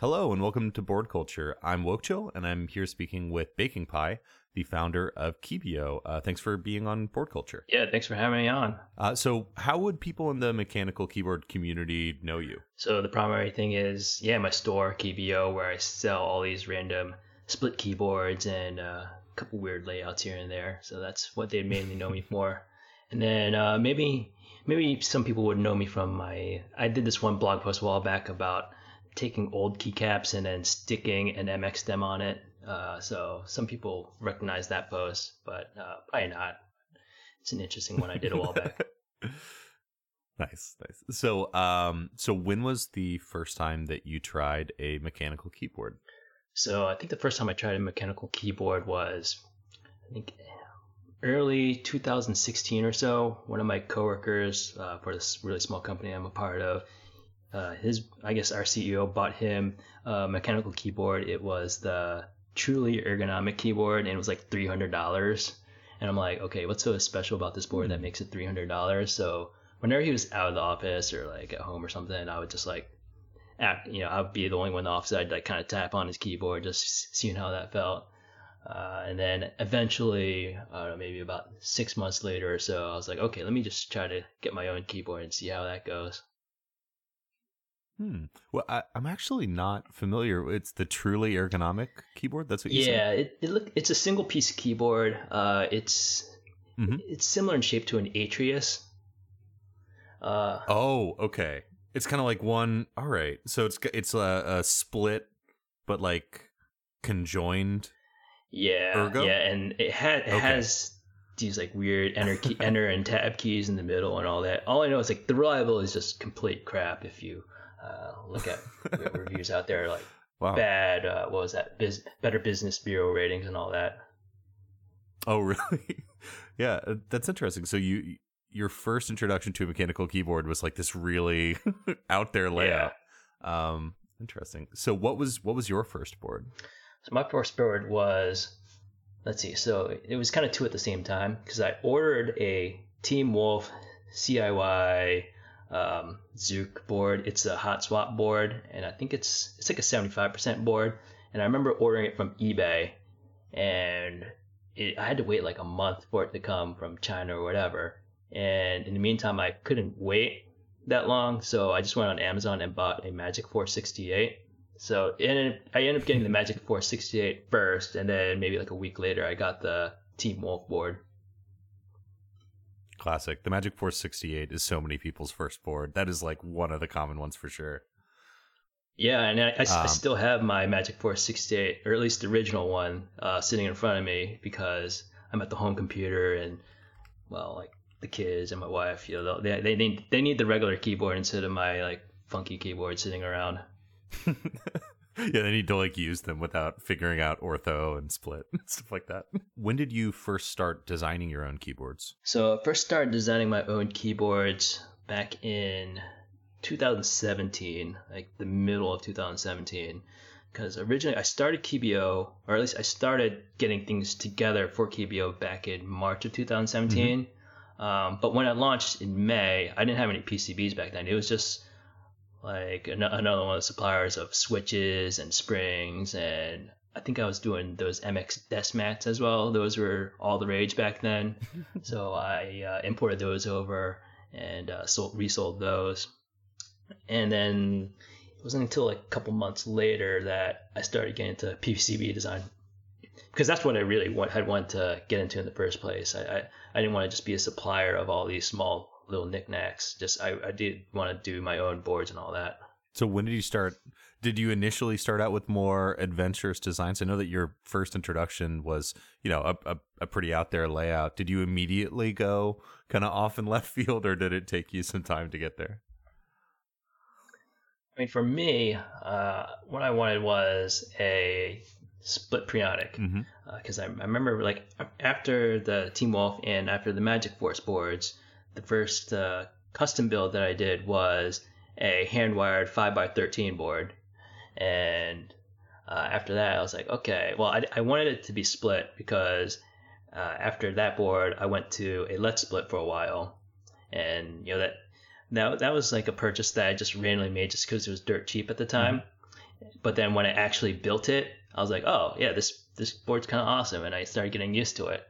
Hello and welcome to Board Culture. I'm Wokchill and I'm here speaking with BakingPy, the founder of Keebio. Uh, thanks for being on Board Culture. Yeah, thanks for having me on. Uh, so, how would people in the mechanical keyboard community know you? So the primary thing is, yeah, my store Keebio, where I sell all these random split keyboards and uh, a couple weird layouts here and there. So that's what they'd mainly know me for. And then uh, maybe maybe some people would know me from my. I did this one blog post a while back about taking old keycaps and then sticking an MX stem on it. Uh, so some people recognize that post, but uh, probably not. It's an interesting one I did a while back. nice, nice. So, um, so when was the first time that you tried a mechanical keyboard? So I think the first time I tried a mechanical keyboard was, I think, early 2016 or so. One of my coworkers uh, for this really small company I'm a part of, uh, his I guess our CEO bought him a mechanical keyboard. It was the truly ergonomic keyboard, and it was like three hundred dollars. And I'm like, okay, what's so special about this board that hmm. makes it three hundred dollars? So whenever he was out of the office or like at home or something, I would just like act, you know, I'd be the only one in the office. I'd like kind of tap on his keyboard, just seeing how that felt. Uh, and then eventually, I don't know, maybe about six months later or so, I was like, okay, let me just try to get my own keyboard and see how that goes. Hmm. Well, I, am actually not familiar. It's the truly ergonomic keyboard. That's what you said. Yeah, it, it look it's a single piece keyboard. Uh, it's mm-hmm. it's similar in shape to an Atreus. Uh, oh, okay. It's kind of like one. All right, so it's it's a, a split, but like conjoined. Yeah, ergo? yeah, and it had it okay. has these like weird enter key, enter and tab keys in the middle and all that. All I know is like the reliability is just complete crap if you uh, look at reviews out there like wow. bad. Uh, what was that? Biz- Better Business Bureau ratings and all that. Oh, really? yeah, uh, that's interesting. So you your first introduction to a mechanical keyboard was like this really out there layout. Yeah. Um, interesting. So what was what was your first board? So my first board was let's see. So it was kind of two at the same time because I ordered a Team Wolf CIY um, Zook board. It's a hot swap board, and I think it's it's like a 75% board. And I remember ordering it from eBay, and it, I had to wait like a month for it to come from China or whatever. And in the meantime, I couldn't wait that long, so I just went on Amazon and bought a Magic Force 68. So ended, I ended up getting the Magic Force 68 first, and then maybe like a week later, I got the Team Wolf board. Classic. The Magic Force 68 is so many people's first board. That is like one of the common ones for sure. Yeah, and I, I, um, I still have my Magic Force 68, or at least the original one, uh, sitting in front of me because I'm at the home computer and, well, like the kids and my wife, you know, they, they need they need the regular keyboard instead of my like funky keyboard sitting around. yeah, they need to like use them without figuring out ortho and split and stuff like that. When did you first start designing your own keyboards? So I first started designing my own keyboards back in 2017, like the middle of 2017. Because originally I started Keebio, or at least I started getting things together for Keebio back in March of 2017. Mm-hmm. Um, but when I launched in May, I didn't have any PCBs back then. It was just like another one of the suppliers of switches and springs and I think I was doing those MX desk mats as well. Those were all the rage back then. so I uh, imported those over and uh, sold, resold those. And then it wasn't until like a couple months later that I started getting into PCB design because that's what I really want, had wanted to get into in the first place. I, I, I didn't want to just be a supplier of all these small little knickknacks. Just I, I did want to do my own boards and all that. So when did you start? Did you initially start out with more adventurous designs? I know that your first introduction was, you know, a, a, a pretty out there layout. Did you immediately go kind of off in left field, or did it take you some time to get there? I mean, for me, uh, what I wanted was a split preonic because mm-hmm. uh, I, I remember like after the Team Wolf and after the Magic Force boards, the first uh, custom build that I did was a hand wired 5x13 board. And uh, after that, I was like, okay, well, I, I wanted it to be split because uh, after that board, I went to a Let's Split for a while. And, you know, that, that, that was like a purchase that I just randomly made just because it was dirt cheap at the time. Mm-hmm. but then when I actually built it, I was like, oh yeah, this this board's kind of awesome, and I started getting used to it.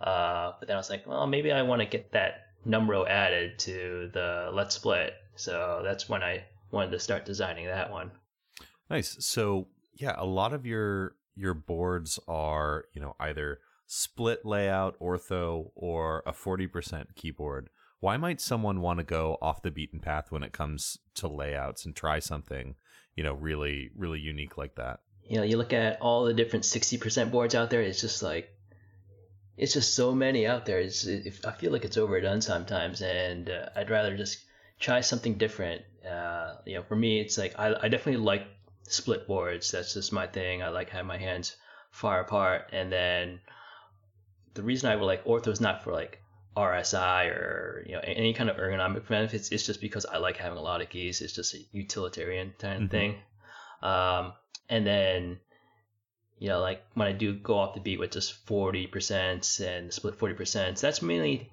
Uh, but then I was like, well, maybe I want to get that number row added to the Let's Split. So that's when I wanted to start designing that one. Nice. So yeah, a lot of your your boards are you know either split layout, ortho, or a forty percent keyboard. Why might someone want to go off the beaten path when it comes to layouts and try something you know really really unique like that? You know, you look at all the different sixty percent boards out there. It's just like it's just so many out there. It's, it, I feel like it's overdone sometimes, and uh, I'd rather just try something different. Uh, you know, for me, it's like I, I definitely like split boards. That's just my thing. I like having my hands far apart, and then the reason I would like ortho is not for like RSI or you know any kind of ergonomic benefits. It's just because I like having a lot of keys. It's just a utilitarian kind of mm-hmm. thing. Um, and then you know, like when I do go off the beat with just 40% and split 40%, that's mainly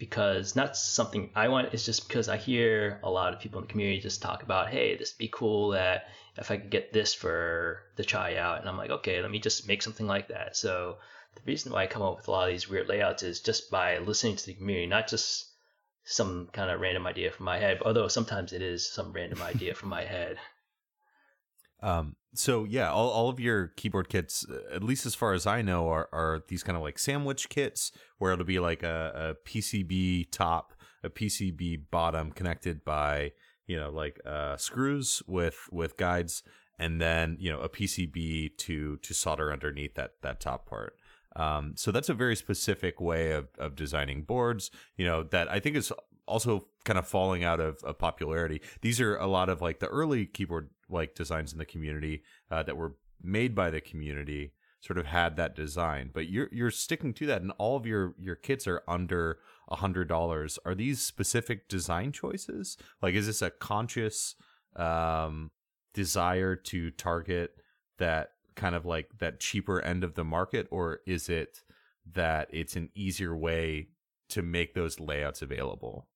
because not something I want. It's just because I hear a lot of people in the community just talk about, hey, this would be cool that if I could get this for the tryout. And I'm like, okay, let me just make something like that. So the reason why I come up with a lot of these weird layouts is just by listening to the community, not just some kind of random idea from my head, although sometimes it is some random idea from my head. Um, so yeah, all, all of your keyboard kits, at least as far as I know, are, are these kind of like sandwich kits where it'll be like a, a PCB top, a PCB bottom connected by you know like uh, screws with with guides, and then you know a PCB to to solder underneath that that top part. Um, so that's a very specific way of, of designing boards, you know, that I think is also kind of falling out of, of popularity. These are a lot of like the early keyboard like designs in the community uh, that were made by the community sort of had that design. But you're you're sticking to that and all of your your kits are under a hundred dollars. Are these specific design choices? Like is this a conscious um desire to target that kind of like that cheaper end of the market or is it that it's an easier way to make those layouts available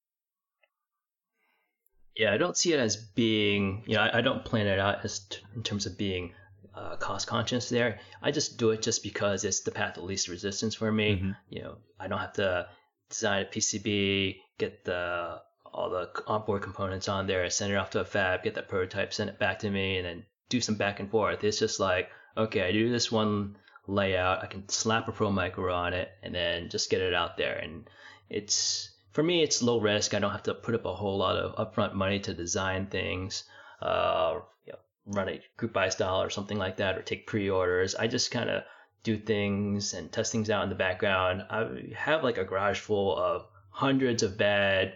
yeah, I don't see it as being, you know, I, I don't plan it out as t- in terms of being uh, cost conscious there. I just do it just because it's the path of least resistance for me. Mm-hmm. You know, I don't have to design a PCB, get the all the onboard components on there, send it off to a fab, get that prototype, send it back to me, and then do some back and forth. It's just like, okay, I do this one layout, I can slap a Pro Micro on it, and then just get it out there. And it's for me, it's low risk. I don't have to put up a whole lot of upfront money to design things, uh, you know, run a group buy style or something like that, or take pre-orders. I just kind of do things and test things out in the background. I have like a garage full of hundreds of bad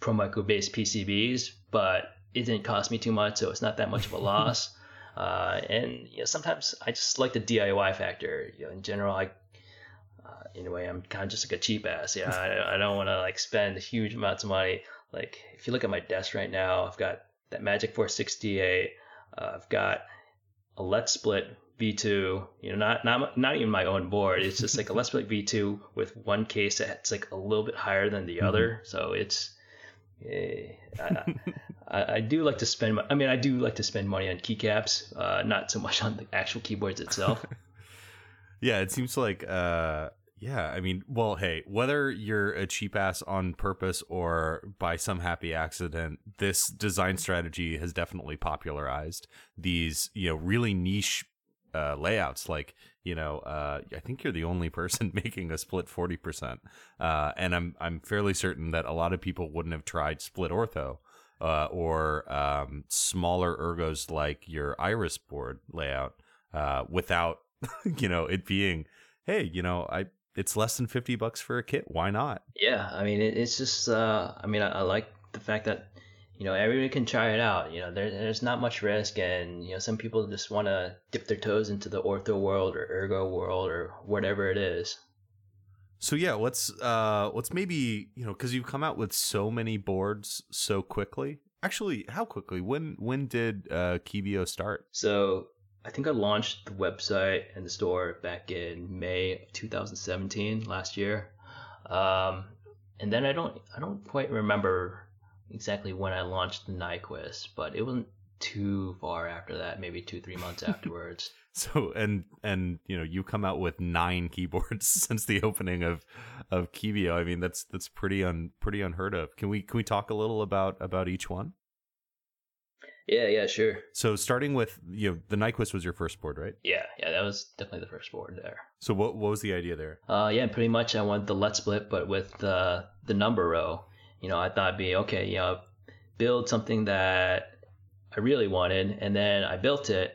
Pro Micro based PCBs, but it didn't cost me too much, so it's not that much of a loss. Uh, and you know, sometimes I just like the DIY factor. You know, in general, I in a way, I'm kind of just like a cheap ass. Yeah, I, I don't want to like spend huge amounts of money. Like if you look at my desk right now, I've got that Magic Force 68. Uh, I've got a Let's Split V2. You know, not not not even my own board. It's just like a Let's Split V2 with one case that's like a little bit higher than the mm-hmm. other. So it's yeah, I, I, I, do like to spend. I mean, I do like to spend money on keycaps, uh, not so much on the actual keyboards itself. yeah, it seems like uh, yeah, I mean, well, hey, whether you're a cheap ass on purpose or by some happy accident, this design strategy has definitely popularized these, you know, really niche uh, layouts. Like, you know, uh, I think you're the only person making a split forty percent, uh, and I'm I'm fairly certain that a lot of people wouldn't have tried split ortho uh, or um, smaller ergos like your Iris board layout uh, without, you know, it being hey, you know, I it's less than 50 bucks for a kit. Why not? Yeah. I mean, it, it's just, uh, I mean, I, I, like the fact that, you know, everybody can try it out. You know, there, there's not much risk. And, you know, some people just want to dip their toes into the ortho world or ergo world or whatever it is. So yeah, let's uh let's maybe, you know, cuz you've come out with so many boards so quickly. Actually, how quickly? When when did uh Keebio start? So, I think I launched the website and the store back in May of 2017, last year. Um, and then I don't I don't quite remember exactly when I launched the Nyquist, but it wasn't too far after that, maybe two, three months afterwards. So and and you know you come out with nine keyboards since the opening of of Keebio. I mean that's that's pretty un pretty unheard of. Can we can we talk a little about about each one? Yeah, yeah, sure. So starting with you know the Nyquist was your first board, right? Yeah, yeah, that was definitely the first board there. So what what was the idea there? Uh, yeah, pretty much I wanted the let split, but with the the number row. You know, I thought it'd be okay. You know, build something that I really wanted, and then I built it,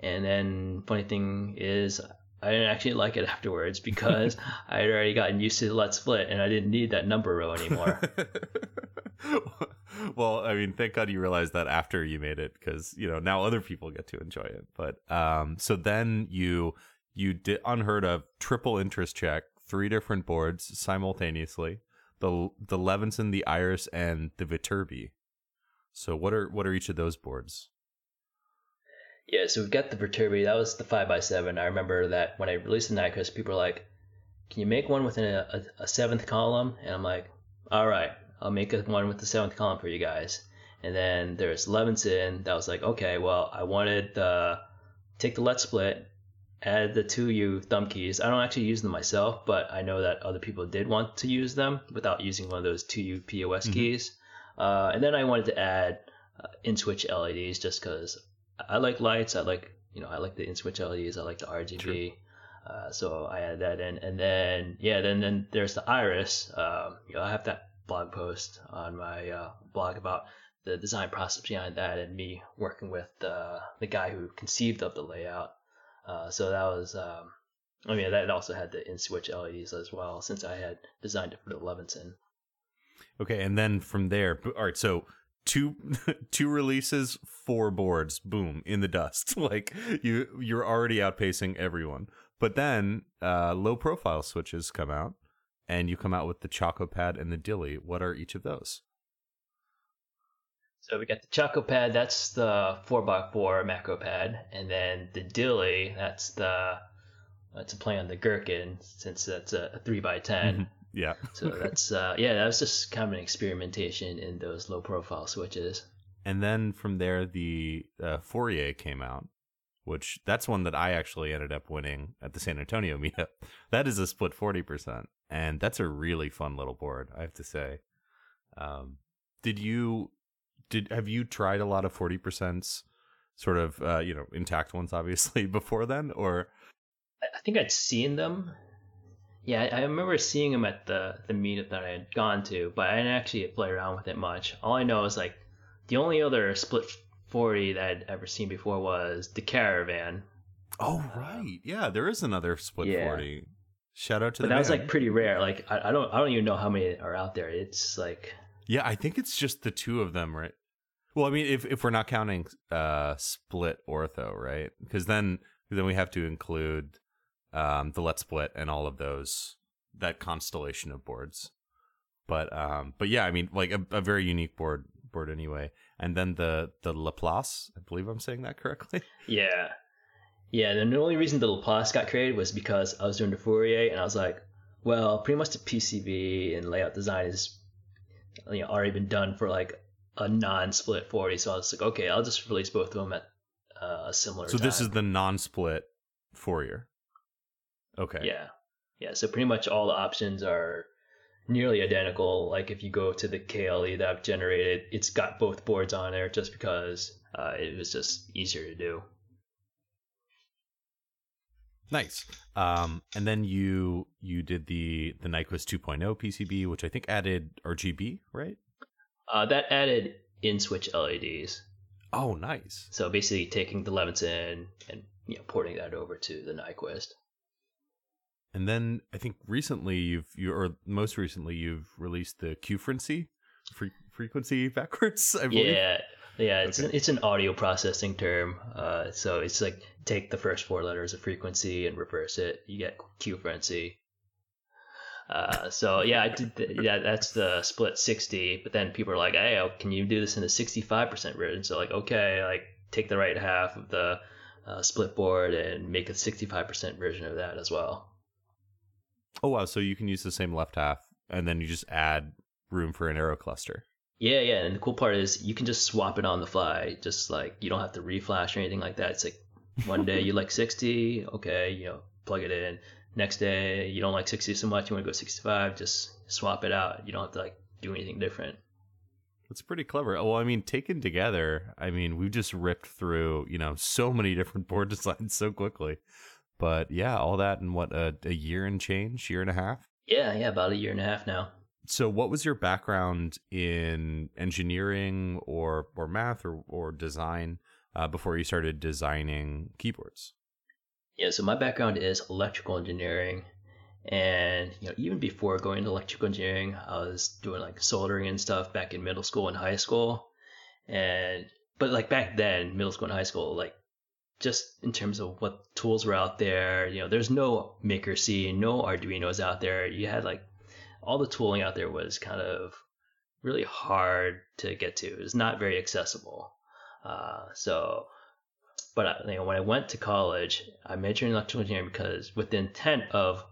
and then funny thing is I didn't actually like it afterwards because I had already gotten used to the let split, and I didn't need that number row anymore. well, I mean, thank God you realized that after you made it, because you know now other people get to enjoy it. But um, so then you you did unheard of triple interest check three different boards simultaneously the the Levinson, the Iris, and the Viterbi. So what are what are each of those boards? Yeah, so we've got the Viterbi. That was the five x seven. I remember that when I released the Nyquist, people were like, "Can you make one with a, a, a seventh column?" And I'm like, "All right, I'll make a, one with the seventh column for you guys." And then there's Levinson. That was like, okay, well, I wanted the take the let split, add the two U thumb keys. I don't actually use them myself, but I know that other people did want to use them without using one of those two U POS mm-hmm. keys. Uh, and then I wanted to add uh, in switch LEDs just because I like lights. I like you know I like the in switch LEDs. I like the RGB. Uh, so I added that in, and then yeah, then then there's the iris. Um, you know, I have that blog post on my uh, blog about the design process behind that, and me working with the the guy who conceived of the layout. Uh, so that was, um, I mean, that also had the in switch LEDs as well, since I had designed it for the Levinson. Okay, and then from there, all right. So two two releases, four boards, boom, in the dust. like you you're already outpacing everyone. But then uh, low profile switches come out, and you come out with the Chocopad and the Dilly. What are each of those? So we got the Chocopad, that's the four x four macro pad, and then the Dilly, that's the that's a play on the Gherkin since that's a three by 10 mm-hmm. Yeah. so that's uh, yeah, that was just kind of an experimentation in those low profile switches. And then from there, the uh, Fourier came out, which that's one that I actually ended up winning at the San Antonio meetup. That is a split forty percent, and that's a really fun little board, I have to say. Um, did you did have you tried a lot of forty percents, sort of uh, you know intact ones, obviously before then, or? I think I'd seen them yeah, I remember seeing him at the the meetup that I had gone to, but I didn't actually play around with it much. All I know is like the only other split forty that I'd ever seen before was the Caravan. Oh right, yeah, there is another split yeah. forty. Shout out to but that man. was like pretty rare. Like I, I don't I don't even know how many are out there. It's like yeah, I think it's just the two of them, right? Well, I mean, if if we're not counting uh split ortho, right? Because then then we have to include um, the Let's Split, and all of those that constellation of boards. But um, but yeah, I mean, like a, a very unique board board anyway. And then the the Laplace, I believe I'm saying that correctly. Yeah, yeah. And the only reason the Laplace got created was because I was doing the Fourier, and I was like, well, pretty much the PCB and layout design is you know already been done for like a non-split 40. So I was like, okay, I'll just release both of them at uh, a similar. So time. this is the non-split Fourier. Okay. Yeah. Yeah. So pretty much all the options are nearly identical. Like if you go to the KLE that I've generated, it's got both boards on there just because uh, it was just easier to do. Nice. Um, and then you you did the the Nyquist 2.0 PCB, which I think added RGB, right? Uh, that added in switch LEDs. Oh, nice. So basically taking the Levinson and you know porting that over to the Nyquist. And then I think recently you've you or most recently you've released the Quefrency fre- frequency backwards. I believe. Yeah, yeah. It's okay. an, it's an audio processing term. Uh, so it's like take the first four letters of frequency and reverse it. You get Quefrency. Uh, so yeah, I did. The, yeah, that's the split sixty. But then people are like, "Hey, oh, can you do this in a sixty-five percent version?" So like, okay, like take the right half of the uh, split board and make a sixty-five percent version of that as well. Oh wow! So you can use the same left half, and then you just add room for an arrow cluster. Yeah, yeah, and the cool part is you can just swap it on the fly. Just like you don't have to reflash or anything like that. It's like one day you like 60, okay, you know, plug it in. Next day you don't like 60 so much, you want to go 65, just swap it out. You don't have to like do anything different. That's pretty clever. Well, I mean, taken together, I mean, we've just ripped through, you know, so many different board designs so quickly. But yeah, all that in what a, a year and change, year and a half. Yeah, yeah, about a year and a half now. So, what was your background in engineering or or math or or design uh, before you started designing keyboards? Yeah, so my background is electrical engineering, and you know even before going to electrical engineering, I was doing like soldering and stuff back in middle school and high school, and but like back then, middle school and high school, like just in terms of what tools were out there, you know, there's no Maker C, no Arduinos out there. You had like all the tooling out there was kind of really hard to get to. It was not very accessible. Uh, so, but I, you know, when I went to college, I majored in electrical engineering because with the intent of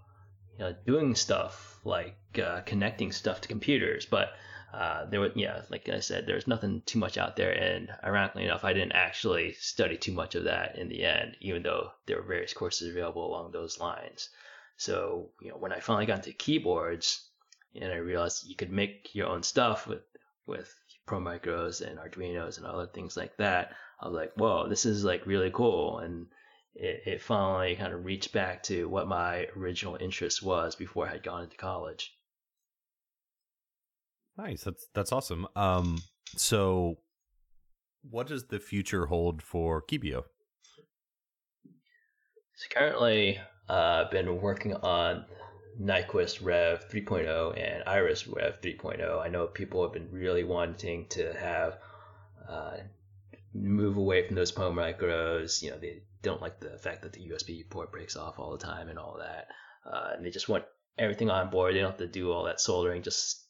you know doing stuff like uh, connecting stuff to computers, but uh, there was yeah, like I said, there's nothing too much out there, and ironically enough, I didn't actually study too much of that in the end, even though there were various courses available along those lines. So you know, when I finally got into keyboards, and I realized you could make your own stuff with with Pro Micros and Arduinos and other things like that. I was like, whoa, this is like really cool, and it, it finally kind of reached back to what my original interest was before I had gone into college. Nice, that's that's awesome. Um, so what does the future hold for Keebio? So currently, uh, I've been working on Nyquist Rev 3.0 and Iris Rev 3.0. I know people have been really wanting to have uh, move away from those Pro micros. You know, they don't like the fact that the USB port breaks off all the time and all that. Uh, and they just want everything on board. They don't have to do all that soldering. Just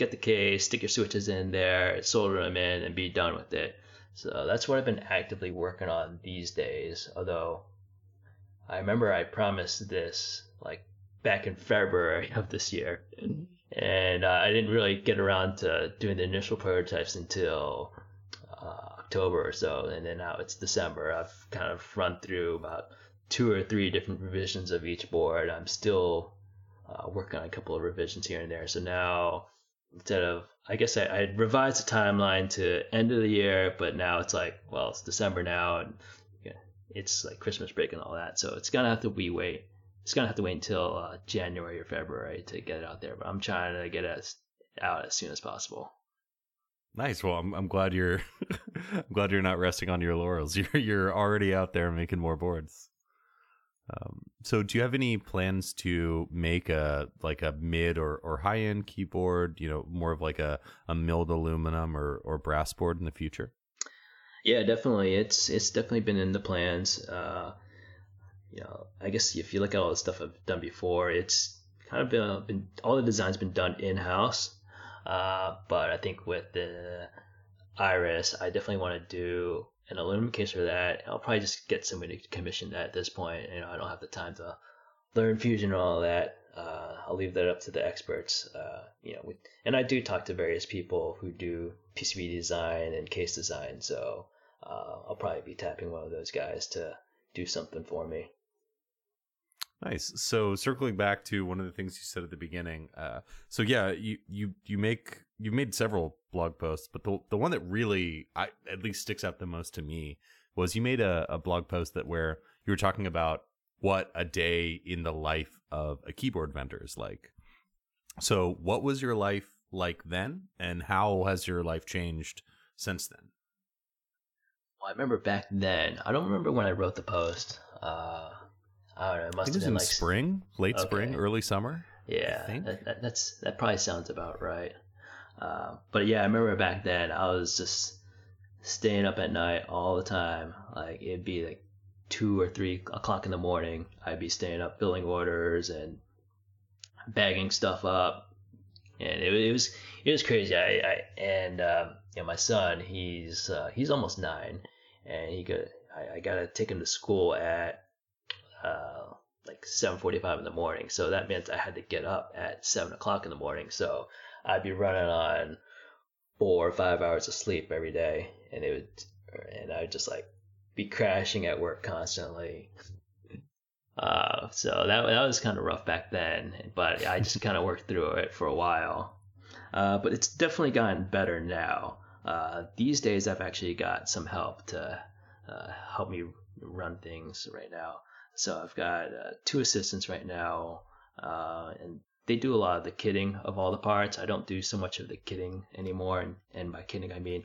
get the case, stick your switches in there, solder them in, and be done with it. So that's what I've been actively working on these days. Although I remember I promised this like back in February of this year. And uh, I didn't really get around to doing the initial prototypes until uh, October or so. And then now it's December. I've kind of run through about two or three different revisions of each board. I'm still uh, working on a couple of revisions here and there. So now instead of I guess I, I revised the timeline to end of the year, but now it's like, well, it's December now, and it's like Christmas break and all that. So it's gonna have to we wait it's gonna have to wait until uh, January or February to get it out there. But I'm trying to get it out as soon as possible. Nice. Well, I'm I'm glad you're I'm glad you're not resting on your laurels. You're you're already out there making more boards. Um, so, do you have any plans to make a like a mid or, or high end keyboard? You know, more of like a, a milled aluminum or, or brass board in the future. Yeah, definitely. It's it's definitely been in the plans. Uh, you know, I guess if you look at all the stuff I've done before, it's kind of been, been all the design's been done in house. Uh, but I think with the Iris, I definitely want to do an aluminum case for that. I'll probably just get somebody to commission that at this point. You know, I don't have the time to learn fusion and all that. Uh, I'll leave that up to the experts. Uh, you know, and I do talk to various people who do PCB design and case design, so uh, I'll probably be tapping one of those guys to do something for me. Nice. So circling back to one of the things you said at the beginning. Uh, so yeah, you you you make you made several blog posts, but the the one that really I at least sticks out the most to me was you made a, a blog post that where you were talking about what a day in the life of a keyboard vendor is like. So what was your life like then, and how has your life changed since then? Well, I remember back then. I don't remember when I wrote the post. Uh, I don't know. It must have been in like spring, late okay. spring, early summer. Yeah, that, that, that's that probably sounds about right. Uh, but yeah, I remember back then I was just staying up at night all the time. Like it'd be like two or three o'clock in the morning. I'd be staying up filling orders and bagging stuff up, and it, it was it was crazy. I, I and you know, my son, he's uh, he's almost nine, and he could I, I gotta take him to school at uh, like 7:45 in the morning. So that meant I had to get up at seven o'clock in the morning. So I'd be running on four or five hours of sleep every day, and it would, and I would just like be crashing at work constantly. Uh, so that that was kind of rough back then, but I just kind of worked through it for a while. Uh, but it's definitely gotten better now. Uh, these days, I've actually got some help to uh, help me run things right now. So I've got uh, two assistants right now, uh, and they do a lot of the kitting of all the parts. I don't do so much of the kitting anymore, and, and by kitting I mean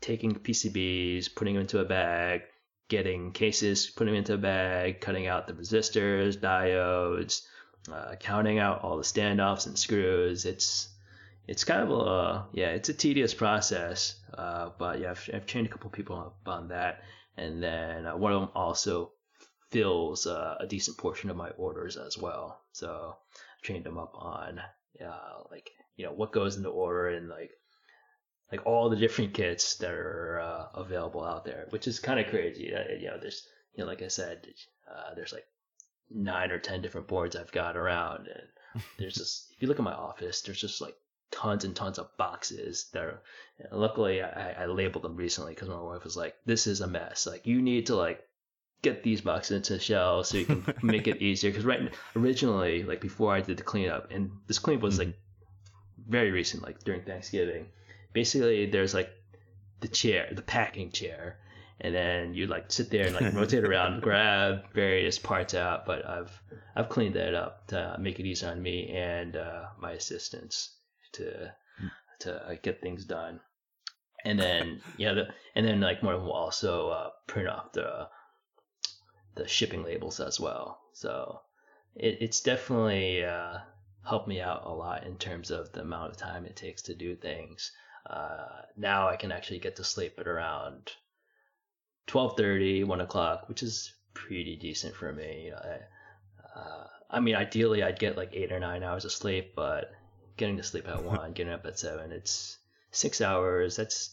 taking PCBs, putting them into a bag, getting cases, putting them into a bag, cutting out the resistors, diodes, uh, counting out all the standoffs and screws. It's it's kind of a yeah, it's a tedious process. Uh, but yeah, I've, I've, trained a couple people up on that, and then uh, one of them also fills uh, a decent portion of my orders as well. So I trained them up on uh, like you know what goes into order and like like all the different kits that are uh, available out there, which is kind of crazy. Uh, you know, there's you know, like I said, uh, there's like nine or ten different boards I've got around, and there's just if you look at my office, there's just like tons and tons of boxes that are. luckily, I, I labeled them recently because my wife was like, "This is a mess. Like, you need to like get these boxes into shelves so you can make it easier." Because right originally, like before I did the cleanup, and this cleanup was like very recent, like during Thanksgiving basically there's like the chair, the packing chair, and then you like sit there and like rotate around, grab various parts out. But I've I've cleaned that up to make it easy on me and uh, my assistants to to uh, get things done. And then yeah, the, and then like more of them will also uh, print off the the shipping labels as well. So it, it's definitely uh, helped me out a lot in terms of the amount of time it takes to do things. Uh, now I can actually get to sleep at around 12:30, 1 o'clock, which is pretty decent for me. I, uh, I mean, ideally I'd get like eight or nine hours of sleep, but getting to sleep at one, getting up at seven, it's six hours. That's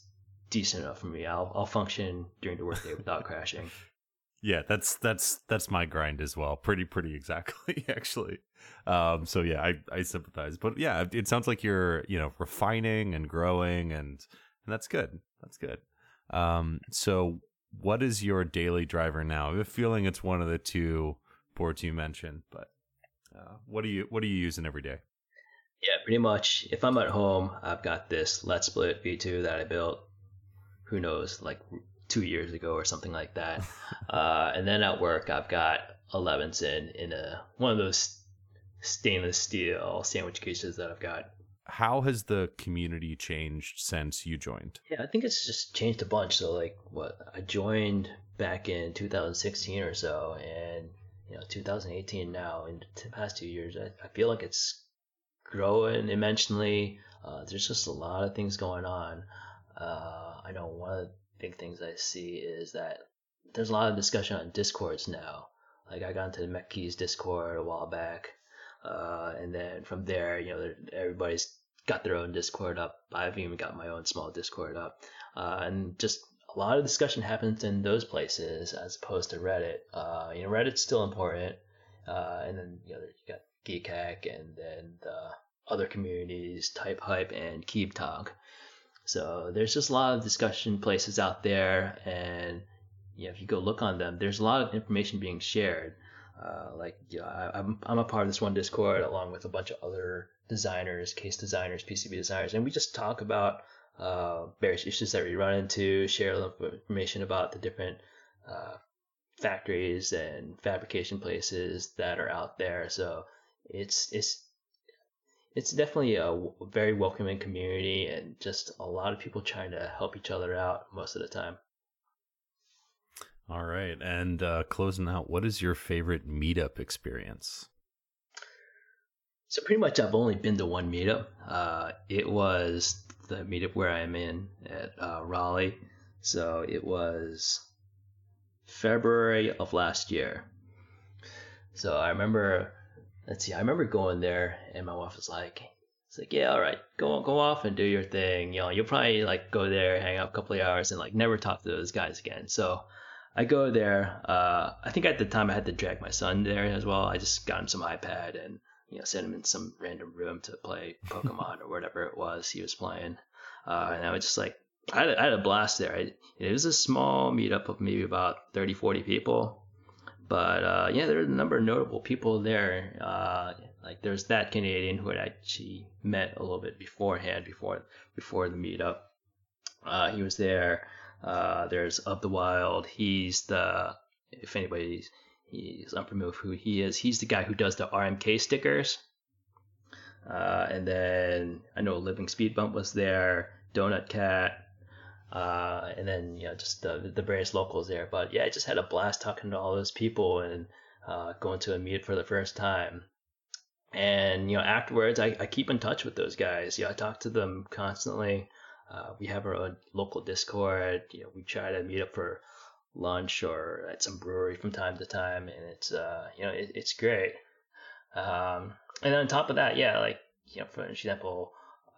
decent enough for me. I'll I'll function during the workday without crashing. Yeah, that's that's that's my grind as well. Pretty pretty exactly actually. Um so yeah, I I sympathize. But yeah, it sounds like you're, you know, refining and growing and and that's good. That's good. Um so what is your daily driver now? I have a feeling it's one of the two boards you mentioned, but uh, what do you what are you using every day? Yeah, pretty much. If I'm at home, I've got this Let's Split V2 that I built. Who knows, like two years ago or something like that. uh, and then at work, I've got a Levinson in a one of those stainless steel sandwich cases that I've got. How has the community changed since you joined? Yeah, I think it's just changed a bunch. So like, what I joined back in 2016 or so, and you know, 2018 now. In the past two years, I, I feel like it's growing immensely. Uh, there's just a lot of things going on. Uh, I don't know one of big things I see is that there's a lot of discussion on discords now. Like I got into the MechKeys Discord a while back, uh, and then from there, you know, everybody's got their own Discord up. I've even got my own small Discord up, uh, and just a lot of discussion happens in those places as opposed to Reddit. Uh, you know, Reddit's still important, uh, and then you know you got Geekhack and then the other communities, Type Hype and KeebTalk. So there's just a lot of discussion places out there, and you know, if you go look on them, there's a lot of information being shared. Uh, like you know, I, am I'm, I'm a part of this one Discord along with a bunch of other designers, case designers, PCB designers, and we just talk about uh, various issues that we run into, share information about the different uh, factories and fabrication places that are out there. So it's it's it's definitely a very welcoming community and just a lot of people trying to help each other out most of the time. All right. And uh, closing out, what is your favorite meetup experience? So, pretty much, I've only been to one meetup. Uh, it was the meetup where I'm in at uh, Raleigh. So, it was February of last year. So, I remember let's see, I remember going there and my wife was like, it's like, yeah, all right, go go off and do your thing. You know, you'll probably like go there, hang out a couple of hours, and like never talk to those guys again. So I go there. Uh, I think at the time I had to drag my son there as well. I just got him some iPad and you know sent him in some random room to play Pokemon or whatever it was he was playing. uh, and I was just like, I had, I had a blast there. I, it was a small meetup of maybe about 30, 40 people, but uh, yeah, there were a number of notable people there. Uh, like there's that Canadian who had actually met a little bit beforehand, before before the meetup. Uh, he was there. Uh, there's Of the Wild. He's the if anybody's he's unfamiliar with who he is, he's the guy who does the RMK stickers. Uh, and then I know Living Speed Bump was there, Donut Cat, uh, and then you know just the the various locals there. But yeah, I just had a blast talking to all those people and uh, going to a meet for the first time. And you know afterwards, I, I keep in touch with those guys. Yeah, I talk to them constantly. Uh, we have our own local Discord. You know, we try to meet up for lunch or at some brewery from time to time, and it's uh, you know it, it's great. Um, and on top of that, yeah, like you know, for example,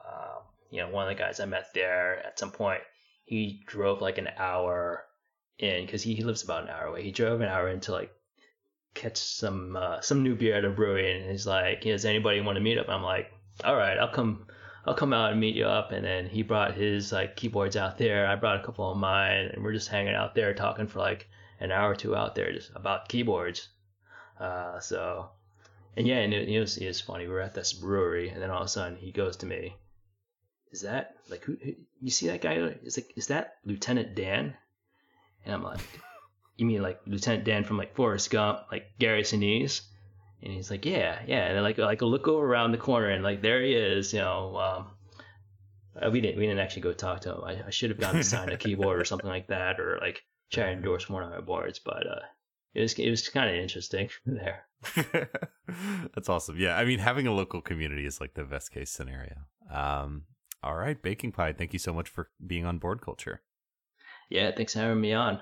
uh, you know, one of the guys I met there at some point, he drove like an hour in because he, he lives about an hour away. He drove an hour in to like catch some uh, some new beer at a brewery, and he's like, "Does anybody want to meet up?" I'm like, "All right, I'll come." I'll come out and meet you up. And then he brought his like keyboards out there. I brought a couple of mine, and we're just hanging out there talking for like an hour or two out there just about keyboards. Uh, so, and yeah, and it, it, was, it was funny. We were at this brewery, and then all of a sudden he goes to me, "Is that like who? who you see that guy? Is like is that Lieutenant Dan?" And I'm like, "You mean like Lieutenant Dan from like Forrest Gump, like Gary Sinise?" And he's like, yeah, yeah. And like like look over around the corner and like there he is. You know, um, uh, we didn't we didn't actually go talk to him. I, I should have gotten to sign a keyboard or something like that, or like try and endorse one of my boards. But uh, it was it was kind of interesting there. That's awesome. Yeah, I mean, having a local community is like the best case scenario. Um, all right, BakingPy, thank you so much for being on board culture. Yeah, thanks for having me on.